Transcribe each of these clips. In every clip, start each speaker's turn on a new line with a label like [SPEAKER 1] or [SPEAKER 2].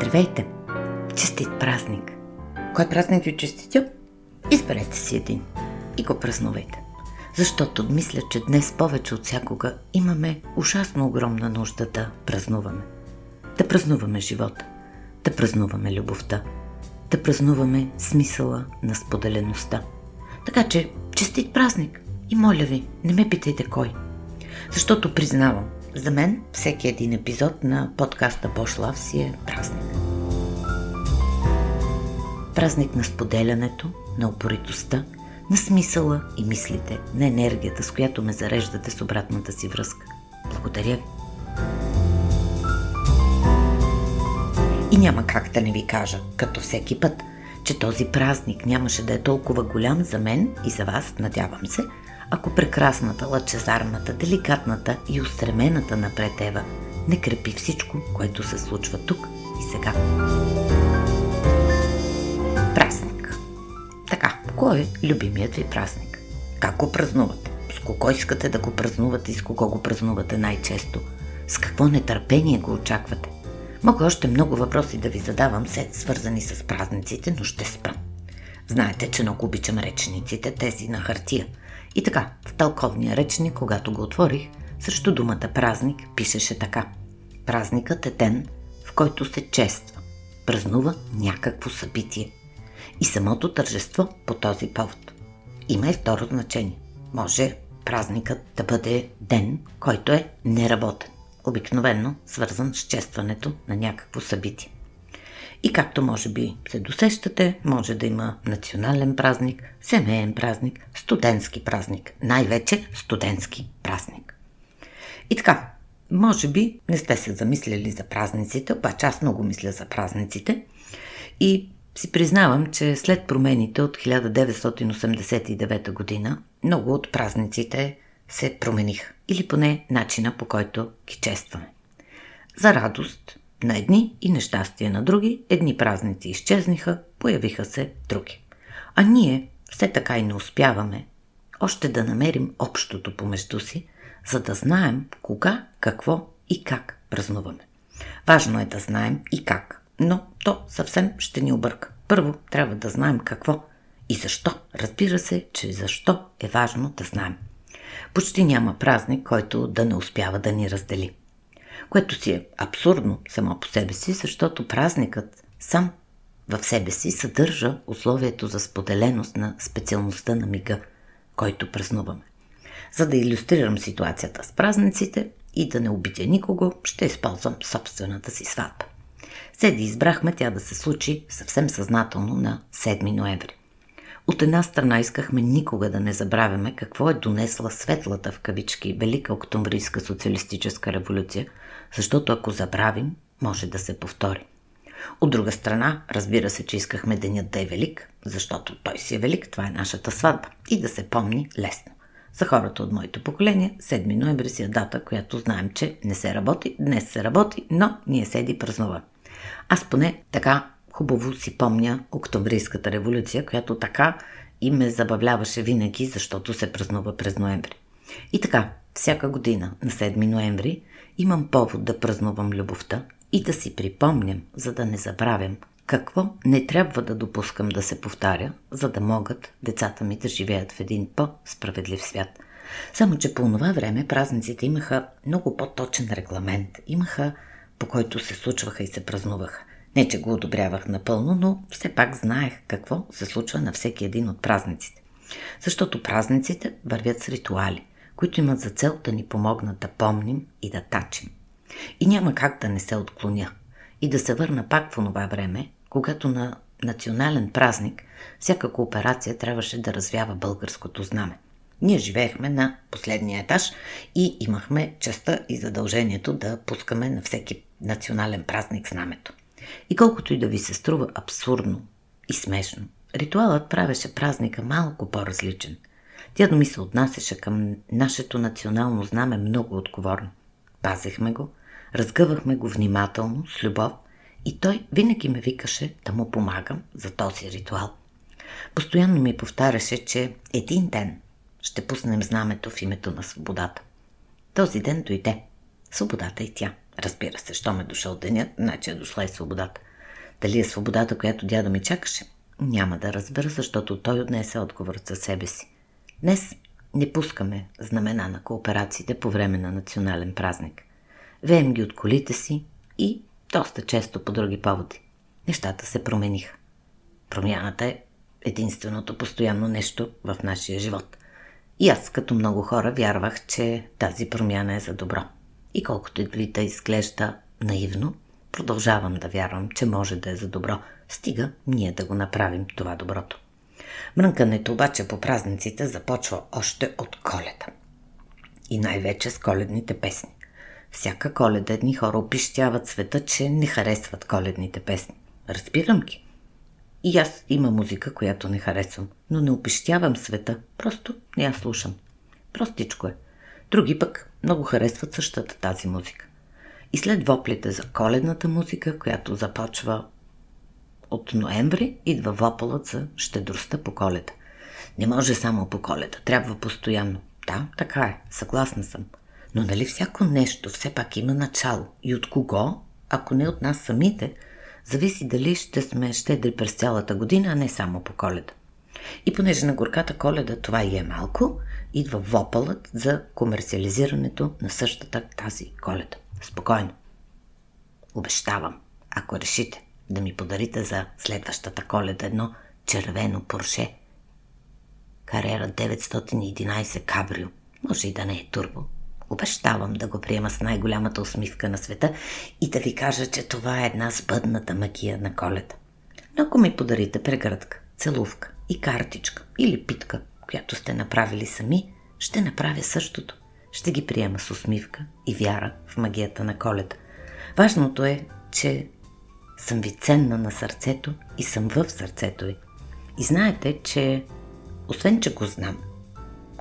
[SPEAKER 1] Здравейте! Честит празник! Кой празник ви честитя? Изберете си един и го празнувайте. Защото мисля, че днес повече от всякога имаме ужасно огромна нужда да празнуваме. Да празнуваме живота, да празнуваме любовта, да празнуваме смисъла на споделеността. Така че, честит празник! И моля ви, не ме питайте кой. Защото признавам, за мен всеки един епизод на подкаста Бошлав си е празник. Празник на споделянето, на упоритостта, на смисъла и мислите, на енергията, с която ме зареждате с обратната си връзка. Благодаря ви! И няма как да не ви кажа, като всеки път, че този празник нямаше да е толкова голям за мен и за вас, надявам се, ако прекрасната, лъчезарната, деликатната и устремената напред Ева не крепи всичко, което се случва тук и сега. Празник. Така, кой е любимият ви празник? Как го празнувате? С кого искате да го празнувате и с кого го празнувате най-често? С какво нетърпение го очаквате? Мога още много въпроси да ви задавам, се свързани с празниците, но ще спра. Знаете, че много обичам речениците, тези на хартия – и така, в тълковния речник, когато го отворих, срещу думата празник пишеше така. Празникът е ден, в който се чества, празнува някакво събитие. И самото тържество по този повод. Има и второ значение. Може празникът да бъде ден, който е неработен, обикновенно свързан с честването на някакво събитие. И както може би се досещате, може да има национален празник, семейен празник, студентски празник. Най-вече студентски празник. И така, може би не сте се замислили за празниците, обаче аз много мисля за празниците. И си признавам, че след промените от 1989 година, много от празниците се промениха. Или поне начина по който ги честваме. За радост, на едни и нещастие на други, едни празници изчезниха, появиха се други. А ние все така и не успяваме още да намерим общото помежду си, за да знаем кога, какво и как празнуваме. Важно е да знаем и как, но то съвсем ще ни обърка. Първо трябва да знаем какво и защо. Разбира се, че защо е важно да знаем. Почти няма празник, който да не успява да ни раздели което си е абсурдно само по себе си, защото празникът сам в себе си съдържа условието за споделеност на специалността на мига, който празнуваме. За да иллюстрирам ситуацията с празниците и да не обидя никого, ще използвам собствената си сватба. Седи избрахме тя да се случи съвсем съзнателно на 7 ноември. От една страна искахме никога да не забравяме какво е донесла светлата в кавички Велика октомврийска социалистическа революция, защото ако забравим, може да се повтори. От друга страна, разбира се, че искахме денят да е велик, защото той си е велик, това е нашата сватба и да се помни лесно. За хората от моето поколение, 7 ноември си е дата, която знаем, че не се работи, днес се работи, но ние седи празнува. Аз поне така хубаво си помня Октомврийската революция, която така и ме забавляваше винаги, защото се празнува през ноември. И така, всяка година на 7 ноември имам повод да празнувам любовта и да си припомням, за да не забравям какво не трябва да допускам да се повтаря, за да могат децата ми да живеят в един по-справедлив свят. Само, че по това време празниците имаха много по-точен регламент, имаха по който се случваха и се празнуваха. Не, че го одобрявах напълно, но все пак знаех какво се случва на всеки един от празниците. Защото празниците вървят с ритуали, които имат за цел да ни помогнат да помним и да тачим. И няма как да не се отклоня и да се върна пак в онова време, когато на национален празник всяка кооперация трябваше да развява българското знаме. Ние живеехме на последния етаж и имахме честа и задължението да пускаме на всеки национален празник знамето. И колкото и да ви се струва абсурдно и смешно, ритуалът правеше празника малко по-различен. Тя ми се отнасяше към нашето национално знаме много отговорно. Пазехме го, разгъвахме го внимателно, с любов и той винаги ме викаше да му помагам за този ритуал. Постоянно ми повтаряше, че един ден ще пуснем знамето в името на свободата. Този ден дойде. Свободата и тя. Разбира се, що ме дошъл денят, значи е дошла и свободата. Дали е свободата, която дядо ми чакаше? Няма да разбера, защото той отнесе отговорът за себе си. Днес не пускаме знамена на кооперациите по време на национален празник. Веем ги от колите си и доста често по други поводи. Нещата се промениха. Промяната е единственото постоянно нещо в нашия живот. И аз, като много хора, вярвах, че тази промяна е за добро. И колкото и да изглежда наивно, продължавам да вярвам, че може да е за добро. Стига ние да го направим това доброто. Мрънкането обаче по празниците започва още от коледа. И най-вече с коледните песни. Всяка коледа едни хора опищяват света, че не харесват коледните песни. Разбирам ги. И аз има музика, която не харесвам, но не опищявам света, просто не я слушам. Простичко е. Други пък много харесват същата тази музика. И след воплите за коледната музика, която започва от ноември, идва вополът за щедростта по коледа. Не може само по коледа, трябва постоянно. Да, така е, съгласна съм. Но нали всяко нещо все пак има начало? И от кого, ако не от нас самите – Зависи дали ще сме щедри през цялата година, а не само по коледа. И понеже на горката коледа това и е малко, идва вопълът за комерциализирането на същата тази коледа. Спокойно. Обещавам, ако решите да ми подарите за следващата коледа едно червено порше, карера 911 кабрио, може и да не е турбо, Обещавам да го приема с най-голямата усмивка на света и да ви кажа, че това е една сбъдната магия на коледа. Но ако ми подарите прегръдка, целувка и картичка или питка, която сте направили сами, ще направя същото. Ще ги приема с усмивка и вяра в магията на коледа. Важното е, че съм ви ценна на сърцето и съм в сърцето ви. И знаете, че освен, че го знам,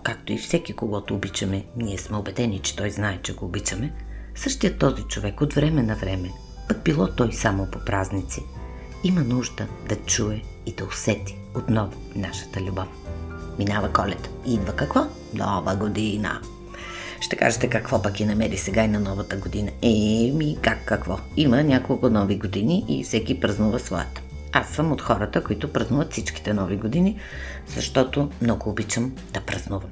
[SPEAKER 1] както и всеки, когато обичаме, ние сме убедени, че той знае, че го обичаме, същия този човек от време на време, пък било той само по празници, има нужда да чуе и да усети отново нашата любов. Минава колед. Идва какво? Нова година. Ще кажете какво пък и намери сега и на новата година. Еми, как какво? Има няколко нови години и всеки празнува своята. Аз съм от хората, които празнуват всичките нови години, защото много обичам да празнувам.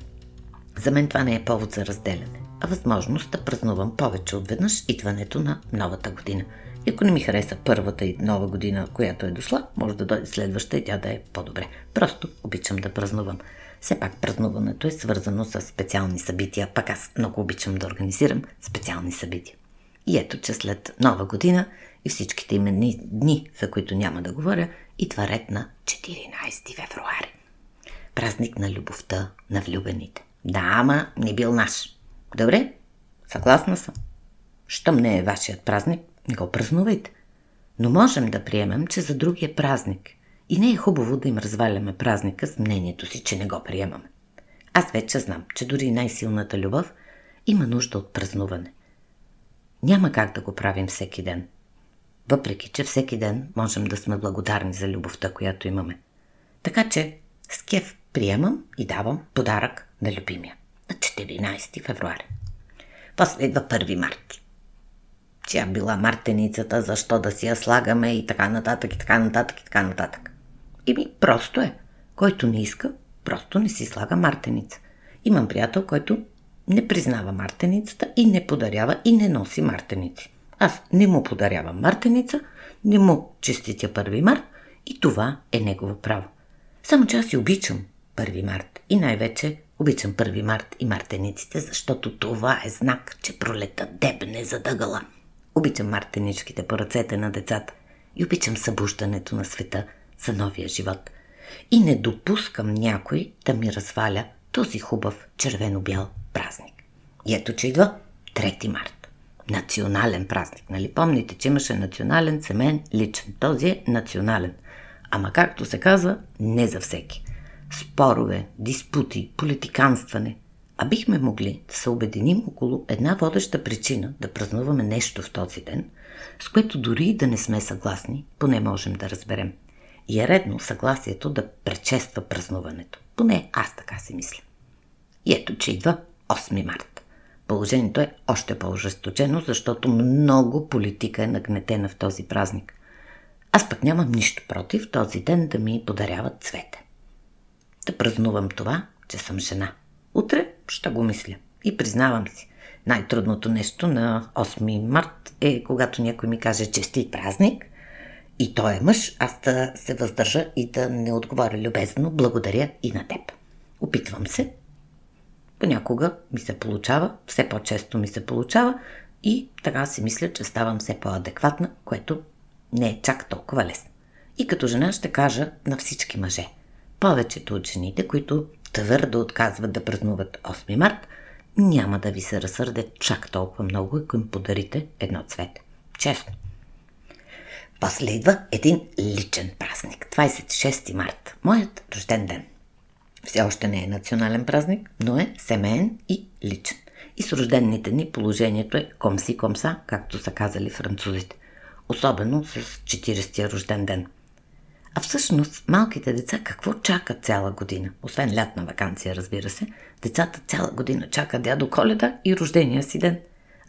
[SPEAKER 1] За мен това не е повод за разделяне, а възможност да празнувам повече от веднъж идването на новата година. И ако не ми хареса първата и нова година, която е дошла, може да дойде следваща и тя да е по-добре. Просто обичам да празнувам. Все пак празнуването е свързано с специални събития, пак аз много обичам да организирам специални събития. И ето, че след нова година и всичките именни дни, за които няма да говоря, идва ред на 14 февруари. Празник на любовта на влюбените. Да, ама не бил наш. Добре, съгласна съм. Щом не е вашият празник, не го празнувайте. Но можем да приемем, че за други е празник. И не е хубаво да им разваляме празника с мнението си, че не го приемаме. Аз вече знам, че дори най-силната любов има нужда от празнуване. Няма как да го правим всеки ден. Въпреки, че всеки ден можем да сме благодарни за любовта, която имаме. Така че с кеф приемам и давам подарък на любимия на 14 февруари. После идва 1 март. Тя била мартеницата, защо да си я слагаме и така нататък, и така нататък, и така нататък. И ми просто е. Който не иска, просто не си слага мартеница. Имам приятел, който не признава мартеницата и не подарява и не носи мартеници. Аз не му подарявам мартеница, не му честитя 1 март и това е негово право. Само че аз си обичам 1 март и най-вече обичам 1 март и мартениците, защото това е знак, че пролета дебне задъгала. Обичам мартеничките по ръцете на децата и обичам събуждането на света за новия живот. И не допускам някой да ми разваля този хубав червено-бял празник. И ето, че идва 3 март. Национален празник. Нали помните, че имаше национален, семен, личен. Този е национален. Ама както се казва, не за всеки. Спорове, диспути, политиканстване. А бихме могли да се обединим около една водеща причина да празнуваме нещо в този ден, с което дори да не сме съгласни, поне можем да разберем. И е редно съгласието да предшества празнуването. Поне аз така си мисля. И ето, че идва 8 март. Положението е още по-ожесточено, защото много политика е нагнетена в този празник. Аз пък нямам нищо против този ден да ми подаряват цвете. Да празнувам това, че съм жена. Утре ще го мисля. И признавам си, най-трудното нещо на 8 март е когато някой ми каже честит празник и той е мъж, аз да се въздържа и да не отговоря любезно, благодаря и на теб. Опитвам се. Понякога ми се получава, все по-често ми се получава и така си мисля, че ставам все по-адекватна, което не е чак толкова лесно. И като жена ще кажа на всички мъже. Повечето от жените, които твърдо отказват да празнуват 8 март, няма да ви се разсърдят чак толкова много, ако им подарите едно цвете. Честно. Последва един личен празник. 26 март. Моят рожден ден. Все още не е национален празник, но е семейен и личен. И с рождените ни положението е комси комса, както са казали французите. Особено с 40-я рожден ден. А всъщност малките деца какво чакат цяла година? Освен лятна вакансия, разбира се. Децата цяла година чакат дядо Коледа и рождения си ден.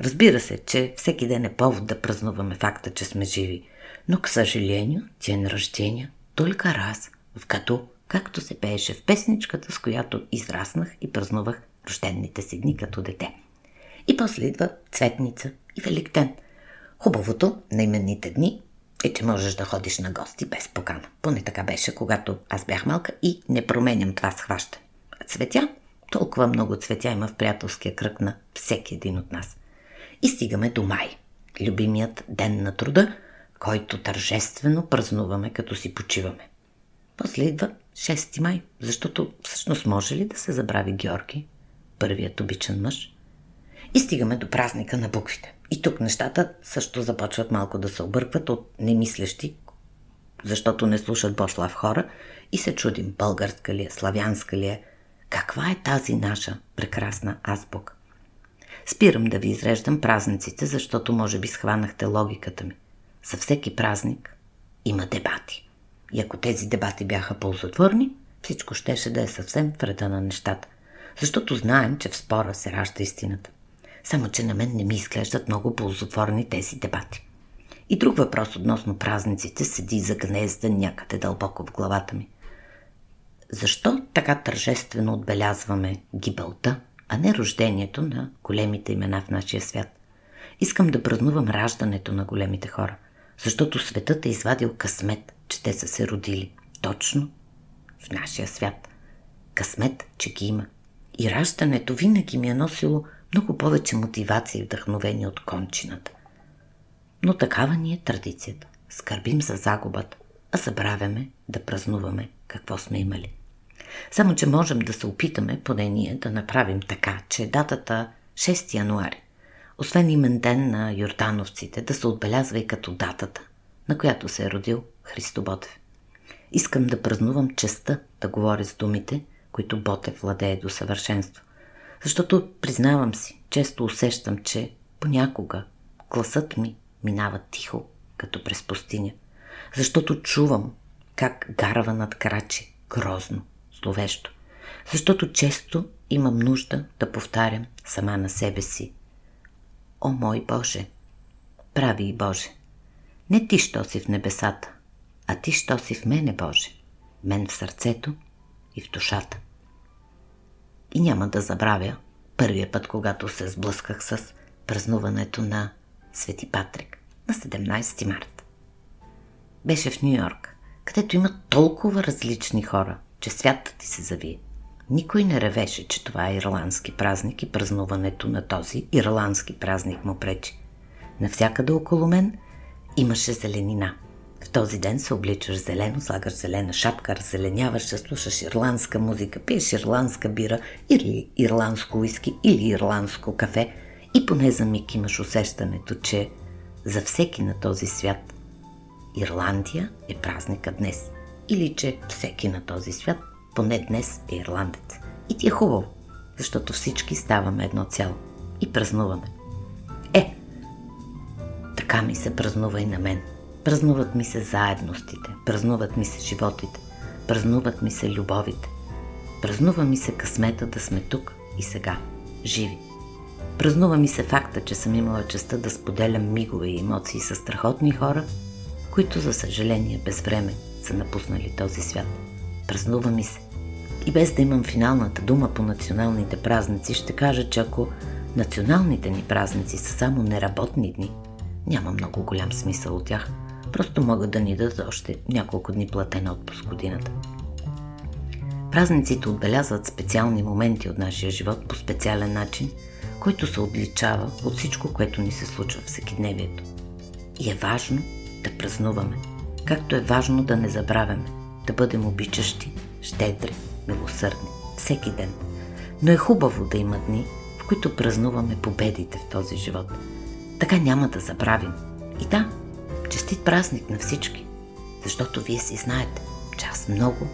[SPEAKER 1] Разбира се, че всеки ден е повод да празнуваме факта, че сме живи. Но, к съжалению, ден рождения только раз, в като, както се пееше в песничката, с която израснах и празнувах рождените си дни като дете. И после идва Цветница и Великтен. Хубавото на именните дни е, че можеш да ходиш на гости без покана. Поне така беше, когато аз бях малка и не променям това схващане. А цветя? Толкова много цветя има в приятелския кръг на всеки един от нас. И стигаме до май. Любимият ден на труда, който тържествено празнуваме, като си почиваме. После идва 6 май, защото всъщност може ли да се забрави Георги, първият обичан мъж? И стигаме до празника на буквите. И тук нещата също започват малко да се объркват от немислещи, защото не слушат Бошлав хора и се чудим българска ли е, славянска ли е. Каква е тази наша прекрасна азбука? Спирам да ви изреждам празниците, защото може би схванахте логиката ми. За всеки празник има дебати. И ако тези дебати бяха ползотворни, всичко щеше да е съвсем в реда на нещата. Защото знаем, че в спора се ражда истината. Само, че на мен не ми изглеждат много ползотворни тези дебати. И друг въпрос относно празниците седи за гнезда някъде дълбоко в главата ми. Защо така тържествено отбелязваме гибелта, а не рождението на големите имена в нашия свят? Искам да празнувам раждането на големите хора, защото светът е извадил късмет, че те са се родили точно в нашия свят. Късмет, че ги има. И раждането винаги ми е носило – много повече мотивация и вдъхновение от кончината. Но такава ни е традицията. Скърбим за загубата, а забравяме да празнуваме какво сме имали. Само, че можем да се опитаме, поне ние, да направим така, че датата 6 януари, освен имен ден на юрдановците, да се отбелязва и като датата, на която се е родил Христо Ботев. Искам да празнувам честа да говоря с думите, които Ботев владее до съвършенство. Защото, признавам си, често усещам, че понякога гласът ми минава тихо, като през пустиня. Защото чувам как гарва над крачи, грозно, зловещо. Защото често имам нужда да повтарям сама на себе си. О, мой Боже! Прави и Боже! Не ти, що си в небесата, а ти, що си в мене, Боже! Мен в сърцето и в душата. И няма да забравя първия път, когато се сблъсках с празнуването на Свети Патрик на 17 март. Беше в Нью Йорк, където има толкова различни хора, че святът ти се завие. Никой не ревеше, че това е ирландски празник и празнуването на този ирландски празник му пречи. Навсякъде около мен имаше зеленина – в този ден се обличаш зелено, слагаш зелена шапка, раззеленяваш слушаш ирландска музика, пиеш ирландска бира или ирландско уиски или ирландско кафе и поне за миг имаш усещането, че за всеки на този свят Ирландия е празника днес. Или че всеки на този свят поне днес е ирландец. И ти е хубаво, защото всички ставаме едно цяло и празнуваме. Е, така ми се празнува и на мен – Празнуват ми се заедностите, празнуват ми се животите, празнуват ми се любовите. Празнува ми се късмета да сме тук и сега, живи. Празнува ми се факта, че съм имала честа да споделям мигове и емоции с страхотни хора, които за съжаление без време са напуснали този свят. Празнува ми се. И без да имам финалната дума по националните празници, ще кажа, че ако националните ни празници са само неработни дни, няма много голям смисъл от тях. Просто могат да ни дадат още няколко дни платен отпуск годината. Празниците отбелязват специални моменти от нашия живот по специален начин, който се отличава от всичко, което ни се случва в всекидневието. И е важно да празнуваме, както е важно да не забравяме, да бъдем обичащи, щедри, милосърдни, всеки ден. Но е хубаво да има дни, в които празнуваме победите в този живот. Така няма да забравим. И да, честит празник на всички, защото вие си знаете, че аз много